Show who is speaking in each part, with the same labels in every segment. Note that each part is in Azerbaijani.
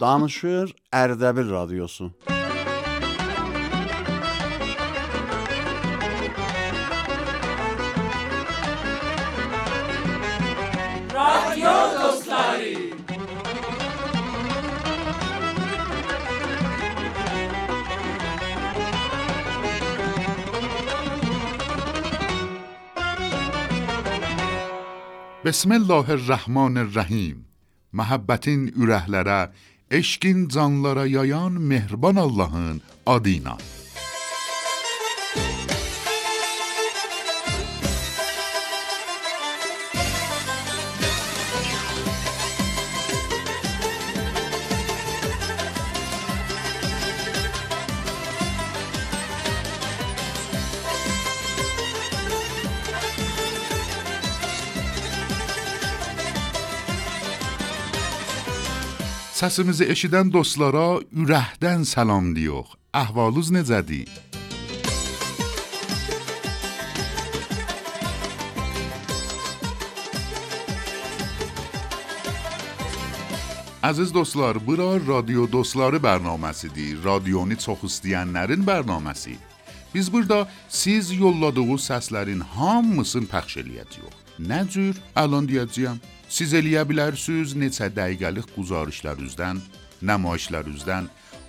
Speaker 1: Danışır
Speaker 2: Erdebil
Speaker 3: Radyosu. Radyo dostları. Bismillahirrahmanirrahim. Məhəbbətin ürəklərə, eşqin canlara yayan mehriban Allahın adı Səsimizi eşidən dostlara ürəkdən salam deyirik. Əhvalınız necədir? Əziz dostlar, bura Radio Dostları bərnaməsidir. Radionu çox istəyənlərin bərnaməsi. Biz burada siz yolladığınız səslərin hamısını pəxş eləyəcəyik. Nə cür? Əlan deyəcəyəm. Siz eləyə bilərsiniz neçə dəqiqəlik quzarışlarınızdan, nəmayişlərinizdən,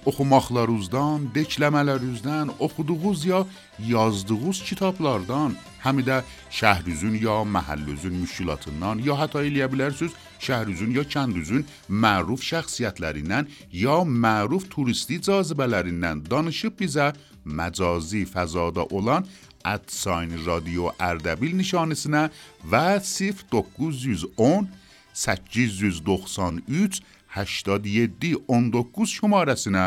Speaker 3: oxumaqlarınızdan, dekləmələrinizdən, oxuduğunuz ya yazdığınız kitablardan, həm də şəhrinizin ya məhəllünüzün müşkilatından, ya hətta eləyə bilərsiniz şəhrinizin ya kəndinizin məruf şəxsiyyətlərindən ya məruf turisti cazibələrindən danışıb bizə məcazi fəzada olan ادساین رادیو اردبیل nişanəsinə və 0910 893 87 19 şumarəsinə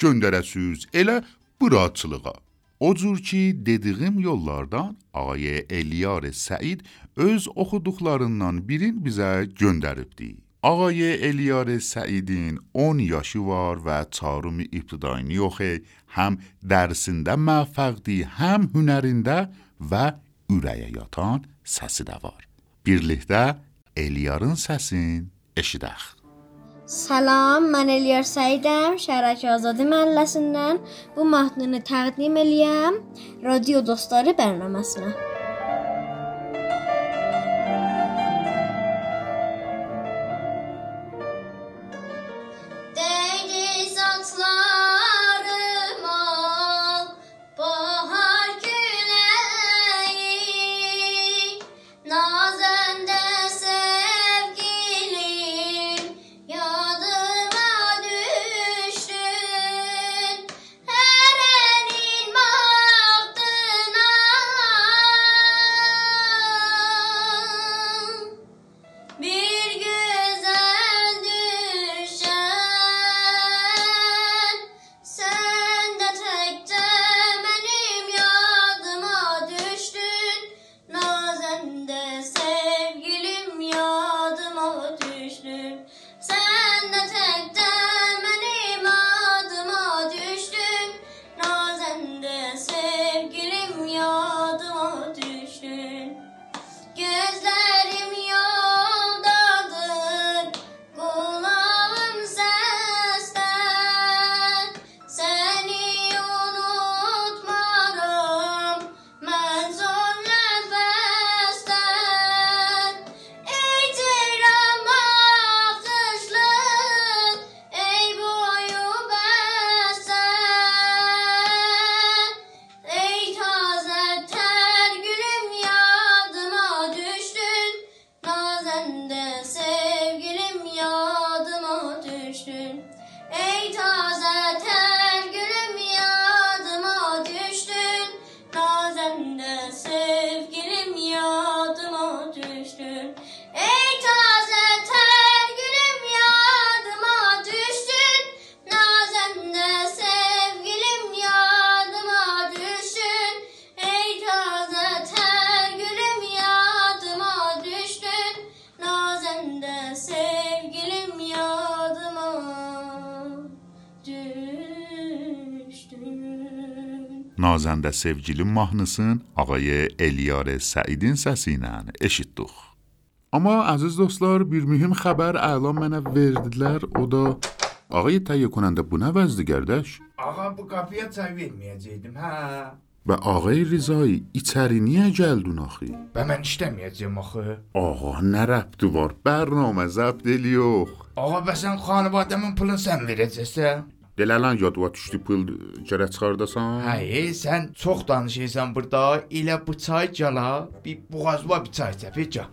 Speaker 3: göndərəsiz elə buraçılığa. O cür ki, dediyim yollardan Ağay Eliyar Səid öz oxuduqlarından birin bizə göndəribdi.
Speaker 4: آقای الیار سعیدین اون یاشیوار و تارومی ابتدایی اوخه هم درسنده مفقدی هم هنرینده و اورایه یاتان سسی دوار بیرلیه ده الیارن سسین اشیدخ. سلام من الیار سعیدم شرک آزادی من لسندن بو مهدنه تقدیم الیم رادیو دستاری برنامه سمه.
Speaker 3: Nazəndə sevgilim mahnısın Ağay Eliyar Səidin səsi ilə eşitdik. Amma əziz dostlar, bir mühüm xəbər əlan mənə verdilər. O da Ağay təhiyyə konəndə bu nə vəzdir qardaş?
Speaker 5: Ağa bu qapıya çay verməyəcəkdim, hə.
Speaker 3: Və ağay Rizai içəri niyə gəldin axı?
Speaker 5: Və mən işləməyəcəm axı.
Speaker 3: Ağa, nə rəbti var? Bərnamə zəbt yox.
Speaker 5: Ağa bə sən xanivadəmin pulunu sən verəcəksən?
Speaker 3: Belə lan yadıma düşdü pul gərək çıxardasan.
Speaker 5: Hayır, sən çox danışırsan burada. Elə bu çay cala, bir boğazıma bir çay çəpə ca.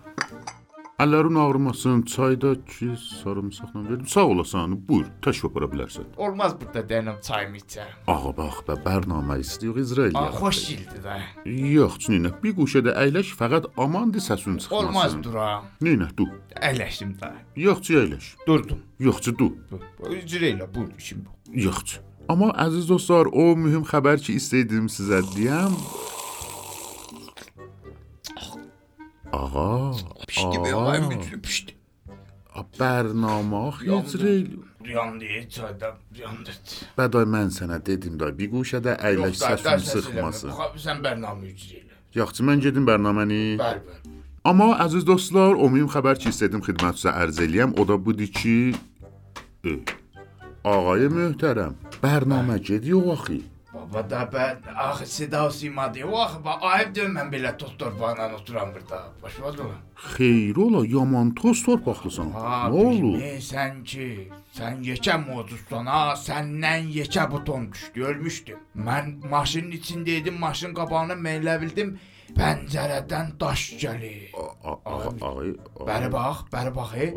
Speaker 3: Əllərin ağrımasın, çayda ki sarımsaqla verdim. Sağ olasan, buyur, təşrif apara bilərsən.
Speaker 5: Olmaz burada dənəm çayımı içəm.
Speaker 3: Ağa bax, bə bərnamə istəyir İsrail.
Speaker 5: Ağa xoş gəldi də.
Speaker 3: Yox, çünə, bir quşədə əyləş, fəqət amandı səsin çıxmasın.
Speaker 5: Olmaz dura.
Speaker 3: Neynə, du.
Speaker 5: Əyləşdim də.
Speaker 3: Yoxçu əyləş.
Speaker 5: Durdum.
Speaker 3: Yoxçu du.
Speaker 5: Üzr elə bu işim.
Speaker 3: Yoxçu. Amma əziz dostlar, o mühüm xəbər ki istəyirdim sizə deyəm. Ağa,
Speaker 5: Pişdi be
Speaker 3: Aa.
Speaker 5: ay mücrü pişdi.
Speaker 3: bərnamə İsrail.
Speaker 5: Yandı çayda yandı.
Speaker 3: Bəday mən sənə dedim da, bir quşədə əyləş, səsin çıxmasın.
Speaker 5: Sən bərnamə üzr elə.
Speaker 3: Yaxşı, mən gedim bərnaməni.
Speaker 5: Bəli, bəli.
Speaker 3: Amma əziz dostlar, o mühüm xəbər ki istədim xidmətinizə ərz eləyəm, o da budur ki, e, ağay möhtərəm, bərnamə gediyor axı.
Speaker 5: Baba da ben ah seda sima diye vah ba ayıp diyorum ben bile toz torpağından oturan burada. Baş oldu mu?
Speaker 3: Xeyr ola, yaman toz torpaqlısan.
Speaker 5: Ha
Speaker 3: Nə olur?
Speaker 5: bilmeysen ki sen yekə modustan ha senden yekə buton düştü ölmüştüm. Ben maşının içindeydim maşın kapağını meylebildim. Pencereden taş gelir.
Speaker 3: Ağay,
Speaker 5: Beri bak, beri bak he.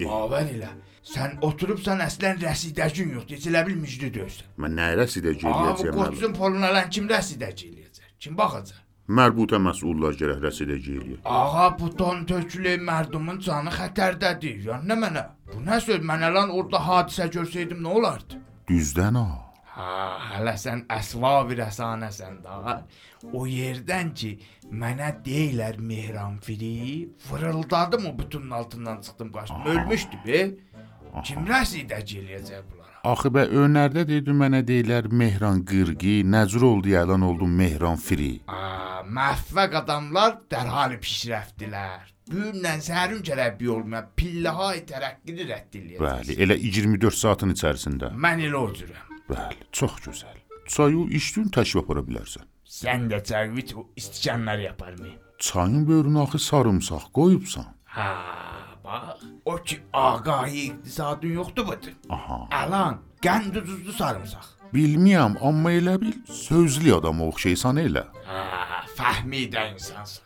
Speaker 5: Ölmüştüm. Haber ile. Sen oturupsan əslən rəsidəcin yoxdur. Heç elə bil müjdə döysən.
Speaker 3: mən nə rəsidə
Speaker 5: Aa bu
Speaker 3: gələcəm?
Speaker 5: qoçun polunu alan kim rəsidəci eləyəcək? Kim baxacaq?
Speaker 3: Mərbutə məsullar gərək rəsidə gəlir.
Speaker 5: Ağa bu ton tökülü mərdumun canı xətərdədir. Ya nə mənə? Bu nə söz? Mən alan orada hadisə görsəydim nə olardı?
Speaker 3: Düzdən ha.
Speaker 5: Ha, hələ sən əsva bir əsanəsən daha. O yerdən ki, mənə deyirlər Mehranfiri, fırıldadım o bütünün altından çıxdım qaçdım. Ölmüşdü be. Kim rəsidəci eləyəcək bunlara?
Speaker 3: Axı bə önərdə dedim mənə deyirlər Mehran qırğı, nəcür oldu yalan oldum Mehran firi.
Speaker 5: Aa, məhvəq adamlar dərhal pişrəfdilər. Bu günlə səhərin gərəbi olmaya pilləhay tərəqqini rədd eləyəcək.
Speaker 3: Bəli, elə 24 saatın içərisində.
Speaker 5: Mən elə o cürəm.
Speaker 3: Bəli, çox gözəl. Çayı içdin təşrif apara bilərsən.
Speaker 5: Sən də çərvit isticanlar yapar mı?
Speaker 3: Çayın böyrünə axı sarımsaq qoyubsan.
Speaker 5: Ha, bax. O ki ağayı iqtisadın yoxdur budur.
Speaker 3: Aha.
Speaker 5: Alan, qənd duzlu sarımsaq.
Speaker 3: Bilməyəm, amma elə bil sözlü adama oxşaysan elə.
Speaker 5: Ha, fəhmidə insansan.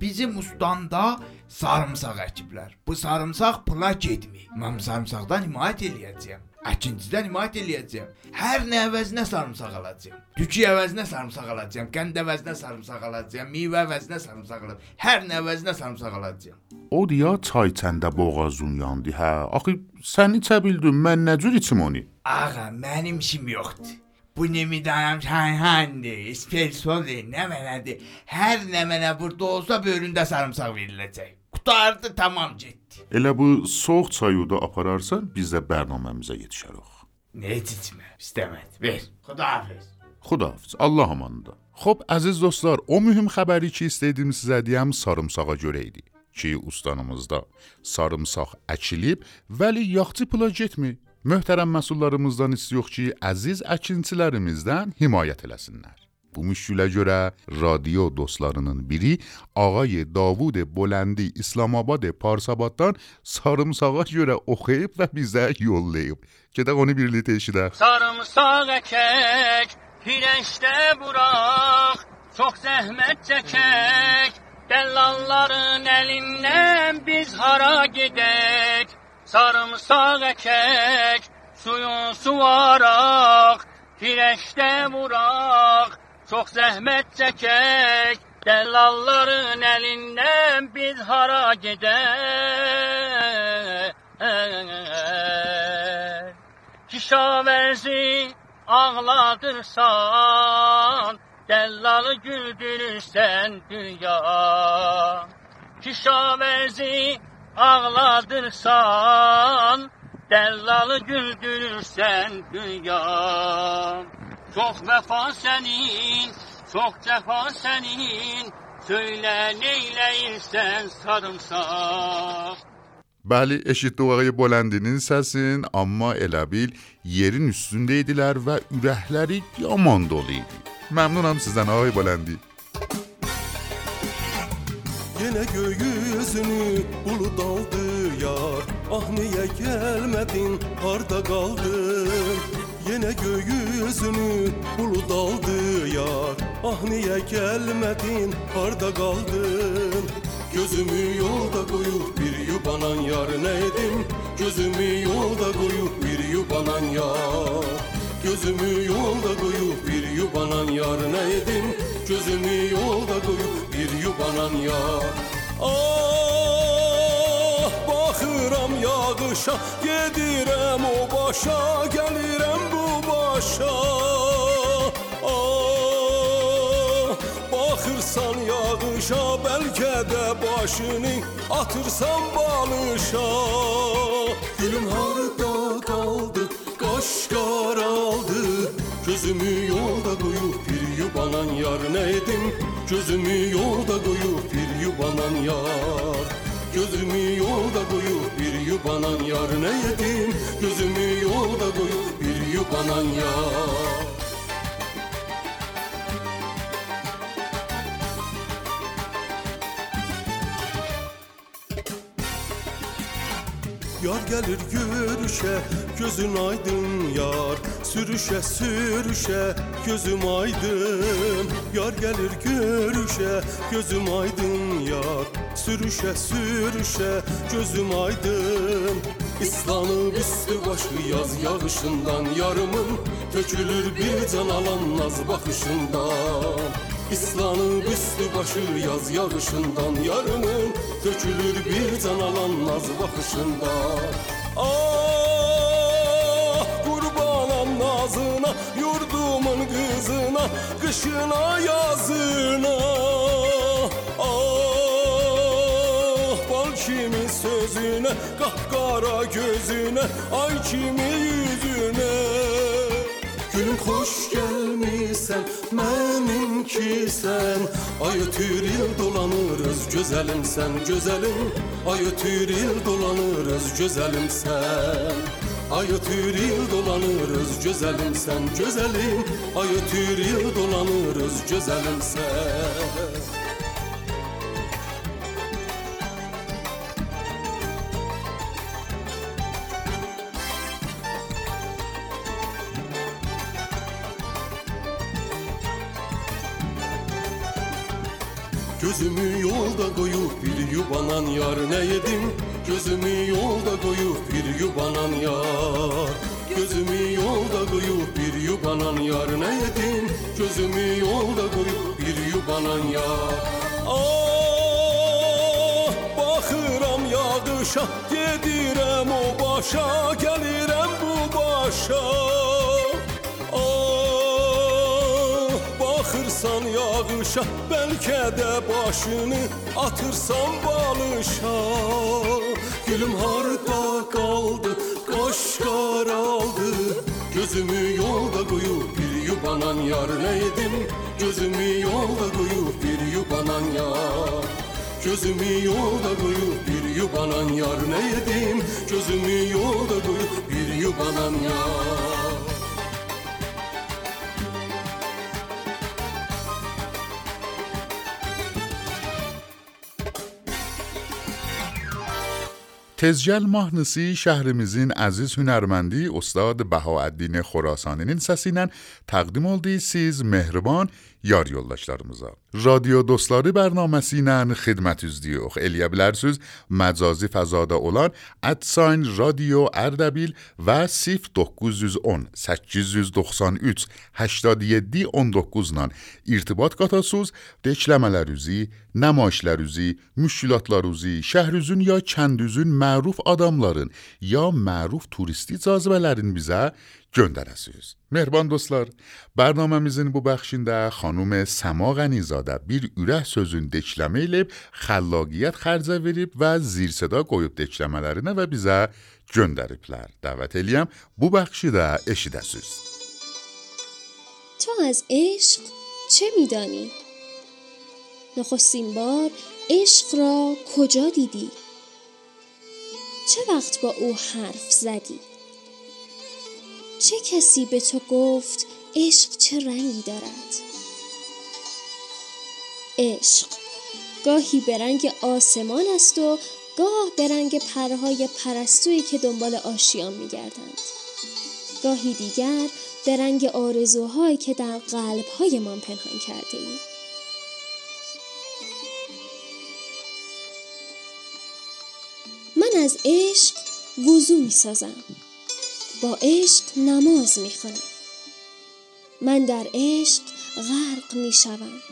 Speaker 5: Bizim ustandə sarımsaq əkiblər. Bu sarımsaq pula getmir. Mən sarımsaqdan himayət eləyəcəyəm. Əkincidən himayət eləyəcəyəm. Hər nə əvəzinə sarımsaq alacağam. Tükü əvəzinə sarımsaq alacağam. Qənd əvəzinə sarımsaq alacağam. Meyvə əvəzinə sarımsaq alacağam. Hər nə əvəzinə sarımsaq alacağam.
Speaker 3: O deyə çay çəndə boğazın yandı. Hə, axı sən içə bildin, mən nə cür içim onu?
Speaker 5: Ağa, mənim işim yoxdur. Bu nemidanam şənhəndi, spelsoli, nə mənədir. Hər nə mənə burada olsa böyründə sarımsaq veriləcək. Qutardı, tamam getdi.
Speaker 3: Elə bu soyuq çayı da apararsan, biz də bərnaməmizə yetişərik.
Speaker 5: Ne içmə? İstəmədi. Ver. Xudahafiz.
Speaker 3: Xudahafiz, Allah amanında. Xoş, əziz dostlar, o mühüm xəbəri ki istədim sizə deyəm sarımsağa görə idi. Ki ustanımızda sarımsaq əkilib, vəli yaxçı pula getmir. Möhtərəm məsullarımızdan istiyor ki, əziz əkinçilərimizdən himayət eləsinlər. Bu müşkülə görə radio dostlarının biri Ağay Davud Boləndi İslamabad Parsabaddan sarımsağa görə oxuyub və bizə yollayıb. Gedək onu birlikdə eşidək.
Speaker 2: Sarımsaq əkək, pirəşdə buraq, çox zəhmət çəkək, dəllalların əlindən biz hara gedək? Sarımsaq əkək, suyun suvaraq, pirəşdə vuraq, çox zəhmət çəkək, dəllalların əlindən biz hara gedək? Kişavərzi ağladırsan, dəllalı güldürürsən dünya. Kişavərzi ağladırsan, dəllalı güldürürsən dünya. Çok vefa senin, çok cefa senin, söyle neyleyirsen sarımsak.
Speaker 3: Bəli, eşitdiyi Boləndinin səsin, amma elə bil yerin üstündəydilər və ürəkləri yaman dolu idi. Məmnunam sizdən ay Boləndi.
Speaker 6: Yine gökyüzünü bulut aldı yar Ah niye gelmedin harda kaldın Yine gökyüzünü bulut aldı yar. Ah niye gelmedin? Harda kaldın. Gözümü yolda koyup bir yubanan yar neydim Gözümü yolda koyup bir yubanan yar. Gözümü yolda koyup bir yubanan yar neydim Gözümü yolda koyup bir yubanan yar. Ah! bakıram yağışa Gedirem o başa Gelirem bu başa. Ah Bakırsan yağışa Belki de başını Atırsan balışa. Gülüm harda kaldı Kaş karaldı Gözümü yolda koyup bir yubanan yar neydim Gözümü yolda koyup bir yubanan yar Gözümü yolda koyup bir yubanan yar neydim Gözümü yolda koyup bir yubanan yar Yar gelir görüşe gözün aydın yar. Sürüşe sürüşe gözüm aydın. Yar gelir görüşe gözüm aydın yar. Sürüşe sürüşe gözüm aydın. İslanıp üstü başı yaz yağışından Yarımın tökülür bir can alan naz bakışından İslanıp üstü başı yaz yağışından Yarımın dökülür bir can alan naz bakışında. Ah kurbanam nazına Yurdumun kızına Kışına yazına. Ah bal kimin sözüne Kahkara gözüne Ay kimin yüzüne. Gülüm hoş gelmişsen benimki sen. Ay ötür il dolanırız güzelim sen güzelim. Ay ötür il dolanırız güzelim sen. Ay ötür il dolanırız güzelim sen güzelim. Ay ötür il dolanırız güzelim sen koyup bir yubanan yar. Gözümü yolda koyup bir yubanan yar. Ne yedim Gözümü yolda koyup bir yubanan yar. Ah bakıram yağışa Gedirem o başa Gelirem bu başa. Ah bakırsan yağışa Belki de başını atırsan balışa Gülüm harda kaldı Kaş karaldı Gözümü yolda koyup bir yubanan yar neydim? Gözümü yolda koyup bir yubanan yar. Gözümü yolda koyup bir yubanan yar neydim? Gözümü yolda koyup bir yubanan yar
Speaker 3: تزجل ماهنسی شهر میزین عزیز هنرمندی استاد بهاءالدین خراسانی. نسسینن تقدیم الدی سیز مهربان yar yoldaşlarımıza. Radyo Dostları bərnaməsi ilə xidmətinizdəyik. Eləyə bilərsiniz məcazi fəzada olan @sign radio Ardabil və 0910 893 87 19 ilə irtibat qatasınız. Dekləmələrinizi, nəmayişlərinizi, müşkilatlarınızı, şəhrinizin ya kəndinizin məruf adamların ya məruf turisti cazibələrini bizə göndərəsiniz. Mehriban dostlar, bərnaməmizin bu bəxşində xanım Səma Qənizadə bir ürək sözün dekləmə edib, xəllaqiyyət xərcə verib və zir seda qoyub dekləmələrinə və bizə göndəriblər. Dəvət eləyəm bu bəxşi də eşidəsiniz.
Speaker 7: تو از عشق چه میدانی؟ نخستین بار عشق را کجا دیدی؟ چه وقت با او حرف زدی؟ چه کسی به تو گفت عشق چه رنگی دارد؟ عشق گاهی به رنگ آسمان است و گاه به رنگ پرهای پرستویی که دنبال آشیان میگردند گاهی دیگر به رنگ آرزوهایی که در قلبهایمان پنهان کرده ایم. من از عشق وضو می سازم. با عشق نماز می خونم. من در عشق غرق می شوم.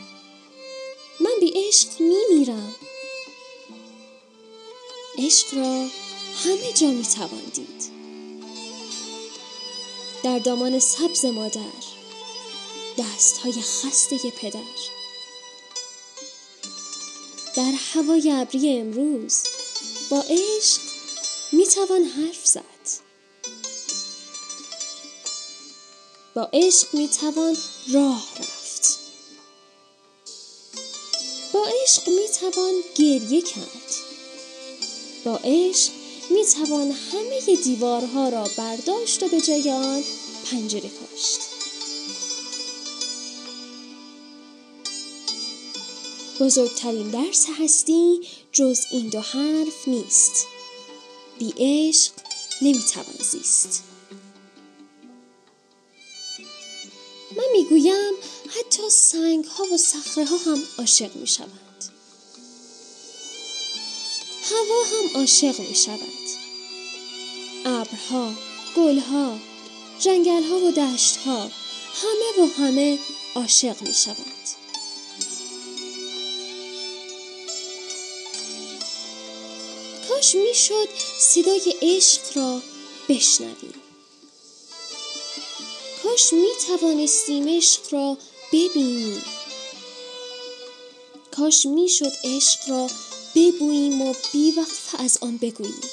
Speaker 7: من بی عشق می میرم. عشق را همه جا می توان دید. در دامان سبز مادر دست های خسته پدر در هوای ابری امروز با عشق می توان حرف زد با عشق می توان راه رفت. با عشق می توان گریه کرد. با عشق می توان همه دیوارها را برداشت و به جای آن پنجره کاشت بزرگترین درس هستی جز این دو حرف نیست. بی عشق نمی‌توان زیست. می‌گویم حتی سنگ ها و صخره ها هم عاشق می شوند. هوا هم عاشق می شود. ابرها، گلها، جنگلها و دشتها همه و همه عاشق می شوند. کاش می‌شد صدای عشق را بشنویم کاش می توانستیم عشق را ببینیم. کاش می‌شد عشق را ببوییم و بیوقف از آن بگوییم.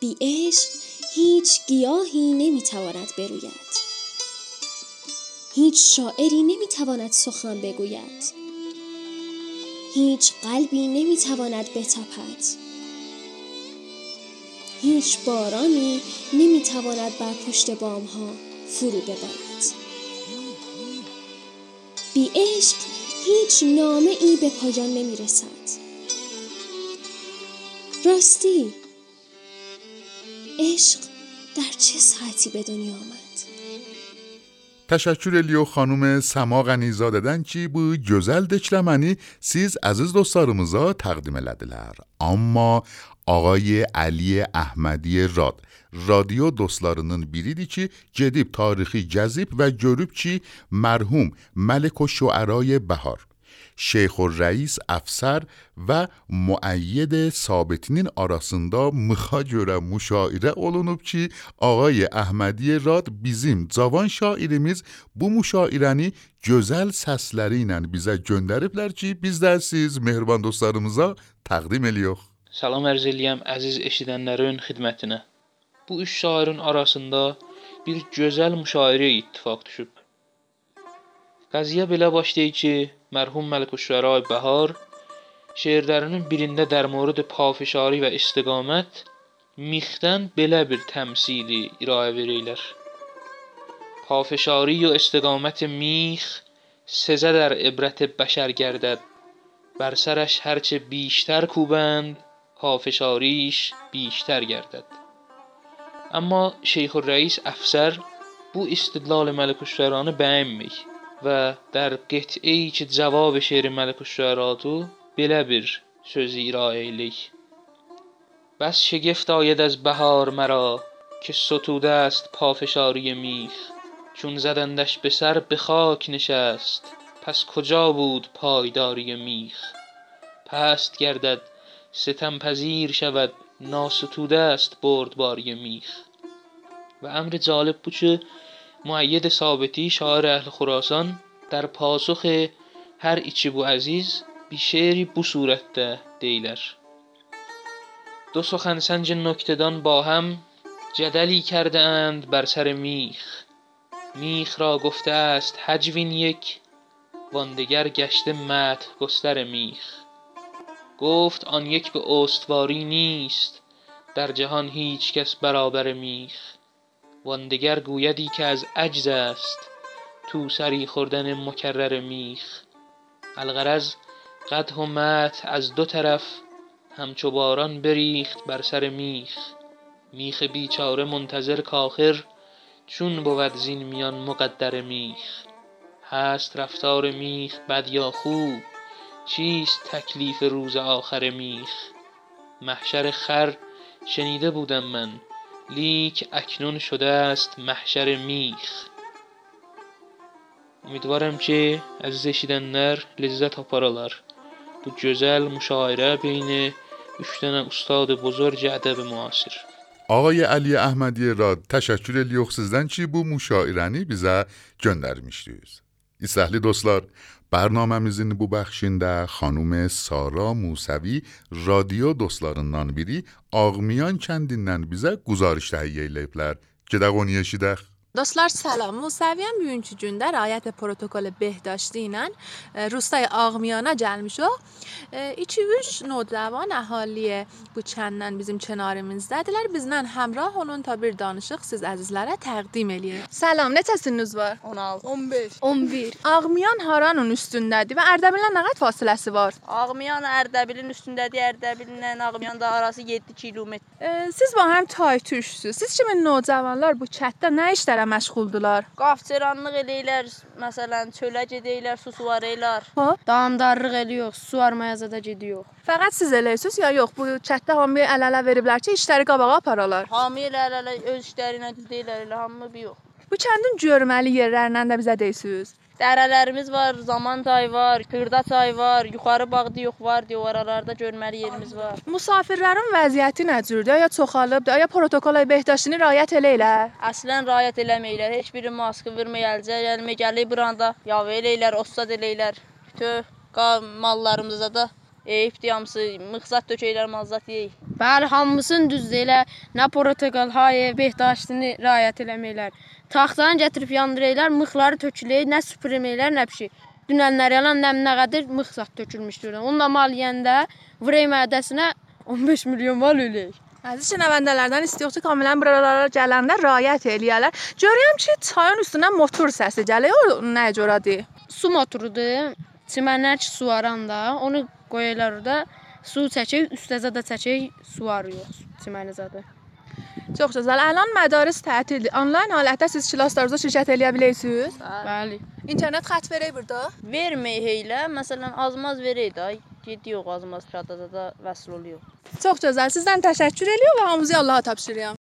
Speaker 7: بی عشق هیچ گیاهی نمی‌تواند بروید. هیچ شاعری نمی‌تواند سخن بگوید. هیچ قلبی نمی‌تواند بتپد هیچ بارانی نمی‌تواند بر پشت بام ها فرو ببارد. بی عشق هیچ نامه ای به پایان نمی رسد راستی عشق در چه ساعتی به دنیا آمد؟
Speaker 3: تشکر لیو خانوم سما غنیزاده دادن چی بو جزل دچلمنی سیز عزیز دوستارمزا تقدیم لدلر. اما آقای علی احمدی راد رادیو دوستلارının بیریدی چی؟ جدیب تاریخی جذیب و جروب چی؟ مرحوم ملک و شعرای بهار. Şeyx Rəis əfsər və müəyyid sabitinin arasında mıxa görə müşairə olunub ki, Ağay Əhmədi Rad bizim cavan şairimiz bu müşairəni gözəl səsləri ilə bizə göndəriblər ki, biz də siz mehriban dostlarımıza təqdim eləyox.
Speaker 8: Salam ərz eləyəm əziz eşidənlərin xidmətinə. Bu üç şairin arasında bir gözəl müşairə ittifaq düşüb. Qəziyə belə başlayır ki, mərhum Məliküşşəray Bəhar şeirlərinin birində مورد پافشاری və istiqamət mixdən belə bir təmsili irayə verirlər. و استقامت میخ سزه در عبرت بشر گردد بر سرش هرچه بیشتر کوبند پافشاریش بیشتر گردد اما شیخ الرئیس افسر bu istidlal Məliküşşəranı bəyənmir və در قطعی ki cavab şeiri Məliküşşəratı belə bir söz eləyik. بس شگفت آید از بهار مرا که ستوده است پافشاری میخ چون زدندش به سر به خاک نشست پس کجا بود پایداری میخ پست گردد ستم پذیر شود ناستوده است بردباری میخ و امر جالب بود که معید ثابتی شاعر اهل خراسان در پاسخ هر ایچی بو عزیز bir şeiri bu surətdə deyilər. دو سخن سنج نکتهدان با هم جدلی کرده اند بر سر میخ. میخ را گفته است هجوین یک واندگر گشته مدح گستر میخ. گفت آن یک به استواری نیست در جهان هیچ کس برابر میخ. واندگر گویدی که از عجز است تو سری خوردن مکرر میخ. الغرض قدح و مدح از دو طرف همچو باران بریخت بر سر میخ. میخ بیچاره منتظر کآخر چون بود زین میان مقدر میخ. هست رفتار میخ بد یا خوب چیست تکلیف روز آخر میخ؟ محشر خر شنیده بودم من لیک اکنون شده است محشر میخ امیدوارم ki, əziz eşidənlər lezzət aparalar. Bu gözəl müşairə beyni üç dənə ustadı bozorca ədəbi müasir.
Speaker 3: Ağay Ali Ahmediye Rad təşəkkür ediyor sizden ki bu müşaireni bizə göndərmişdiniz. İstihli dostlar, برنامه میزین بو بخشین در خانوم سارا موسوی رادیو دوستلارندان بیری آغمیان چندیندن بیزه گزارش تهیه لیپلر. که در قونیه شیدخ
Speaker 9: Dostlar selam. Musaviyyəm bugünkü gündə rəayət və protokolə behdaşdı ilə Rusay Ağmiyana gəlmişik. E, 2-3 nodrəvan əhaliyə bu kəndən bizim kənarımızdadırlar. Bizlə həmrah olun ta bir danışıq siz əzizlərə təqdim eləyək. Salam, neçəsiniz var?
Speaker 10: 16. 15.
Speaker 9: 11. Ağmiyan haranın üstündədir və Ərdəbillə nə qədər fasiləsi var?
Speaker 10: Ağmiyan Ərdəbilin üstündədir. Ərdəbillə Ağmiyan da arası 7 kilometr.
Speaker 9: E, siz bu həm tay türküsüz. Siz kimi nodrəvanlar bu kəndə nə işlərə məşğuldurlar?
Speaker 10: Qafçıranlıq eləyirlər, məsələn, çölə gedirlər, su suvarırlar.
Speaker 9: Hə?
Speaker 10: Daimdarlıq eləyirik, su armaya zada gedirik.
Speaker 9: Fəqət siz eləyirsiniz ya yox? Bu kənddə hamıya əl-ələ veriblər ki, işləri qabağa aparalar.
Speaker 10: Hamı elə elə öz işləri ilə deyirlər, elə hamı bir yox.
Speaker 9: Bu kəndin görməli yerlərindən də bizə deyirsiniz.
Speaker 10: Dərələrimiz var, Zaman çay var, Xırda çay var, yuxarı bağdı yox var, deyə oralarda görməli yerimiz var.
Speaker 9: Musafirlərin vəziyyəti nə cürdür? Ya çoxalıbdır, ya protokola behdəştini riayət eləyirlər?
Speaker 10: Əslən riayət eləməyirlər. Heç biri maskı verməyəlcə, gəlmə gəlir buranda, yav eləyirlər, ostad eləyirlər. Bütün mallarımıza da eyibdir hamısı, mıxzat tökəylər, malzat yeyir.
Speaker 11: Bəli, hamısını düzdür. Elə nə protokol, hay, behdəştini riayət eləməklər. Taxtanı gətirib yandırırlar, mıxları tökülür, nə süpürməklər, nə bir şey. Dünənlər yalan nəm nə qədər mıxzat tökülmüşdür. Onunla mal yeyəndə vurey mədəsinə 15 milyon mal ölür.
Speaker 9: Əziz şənəvəndələrdən istəyirik ki, kamilən buralara gələndə riayət eləyərlər. Görürəm ki, çayın üstündən motor səsi gəlir. O nəyə görədir?
Speaker 11: Su motorudur. Çimənlər ki, su aranda, onu qoyurlar orada. Su çəkir, üstəzə də çəkir, su arıyor çimənizədə.
Speaker 9: Çox gözəl. Əlan mədaris tətildir. Onlayn halətdə siz klasslarınızda şirkət eləyə bilirsiniz?
Speaker 11: Bəli.
Speaker 9: İnternet xətt verək burada?
Speaker 10: Vermək elə. Məsələn, azmaz verək də. Gedirik azmaz çatada da vəsl oluyor.
Speaker 9: Çox gözəl. Sizdən təşəkkür eləyirəm və hamınızı Allaha tapşırıram.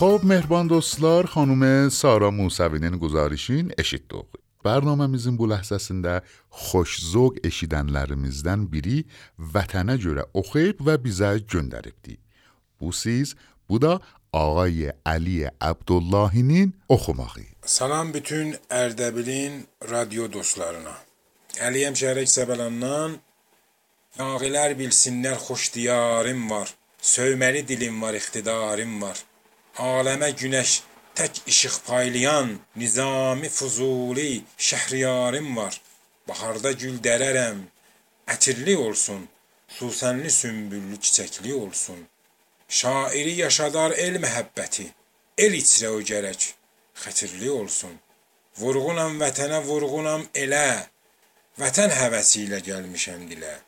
Speaker 3: خب mehriban dostlar, xanım Sara Musəvinin guzarışın eşitdik. Proqramımızın bu ləhzəsində xoşzövq eşidənlərimizdən biri vətənə görə oxuyub və bizə göndəribdi. Bu siz, bu da Ağay Ali Abdullahinin oxumağı.
Speaker 12: Salam bütün Ərdəbilin radio dostlarına. Əliyəm Şərək Səbəlandan Yağilər bilsinlər xoş diyarım var. Sövməli dilim var, iqtidarım var. Aləmə günəş tək işıq paylayan Nizami Fuzuli şəhriyarım var. Baharda gül dərərəm, ətirli olsun, susənli sümbüllü çiçəkli olsun. Şairi yaşadar el məhəbbəti, el içrə o gərək, xətirli olsun. Vurğunam vətənə, vurğunam elə, vətən həvəsi ilə gəlmişəm dilə.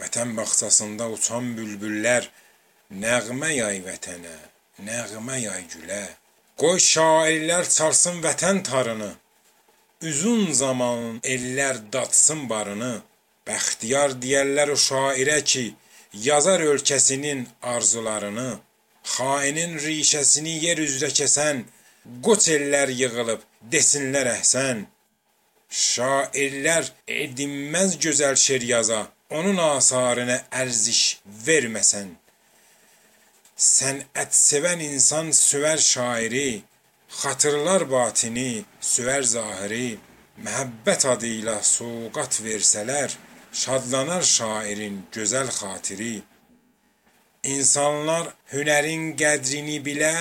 Speaker 12: Vətən bağçasında uçan bülbüllər, nəğmə yay vətənə, nəğmə yay gülə. Qoy şairlər çalsın vətən tarını. Uzun zaman ellər datsın barını. Bəxtiyar deyərlər o şairə ki, yazar ölkəsinin arzularını. Xainin rişəsini yer üzrə kəsən, qoç ellər yığılıb desinlər əhsən. Şairlər edinməz gözəl şeir yaza, onun asarına ərziş verməsən. Sənət sevən insan süvər şairi, xatırlar batini, süvər zahiri. Məhəbbət adı ilə suqat versələr, şadlanar şairin gözəl xatiri. İnsanlar hünərin qədrini bilə,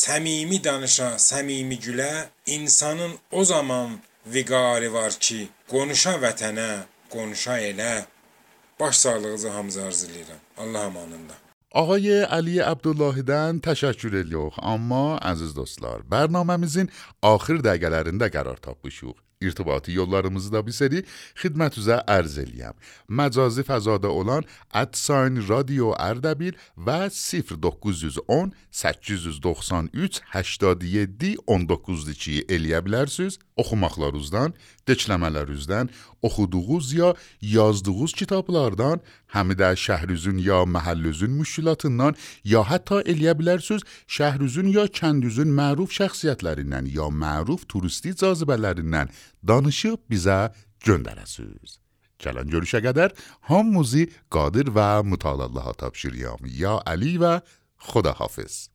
Speaker 12: səmimi danışa, səmimi gülə, insanın o zaman viqarı var ki, qonuşa vətənə, qonuşa elə. Baş sağlığınızı hamınıza arzulayıram. Allah amanında.
Speaker 3: آقای علی Abdullahidən təşəkkür edirik. Amma əziz dostlar, bərnaməmizin axır dəqiqələrində qərar tapmışıq. İrtibati yollarımızı da bir seri xidmətinizə ərz eləyəm. Məcazi fəzada olan @sign radio Ərdəbil və 0910 893 87 19 ki eləyə bilərsiniz. Oxumaqlarınızdan, deçləmələrinizdən, oxuduğunuz ya yazdığınız kitablardan, həm də şəhrinizin ya məhəllünüzün müşkilatından ya hətta eləyə bilərsiniz şəhrinizin ya kəndinizin məruf şəxsiyyətlərindən ya məruf turisti cazibələrindən danışıb bizə göndərəsiniz. Gələn görüşə qədər hamımızı qadir və mütəal Allaha tapşırıram. Ya Əli və Xudahafiz.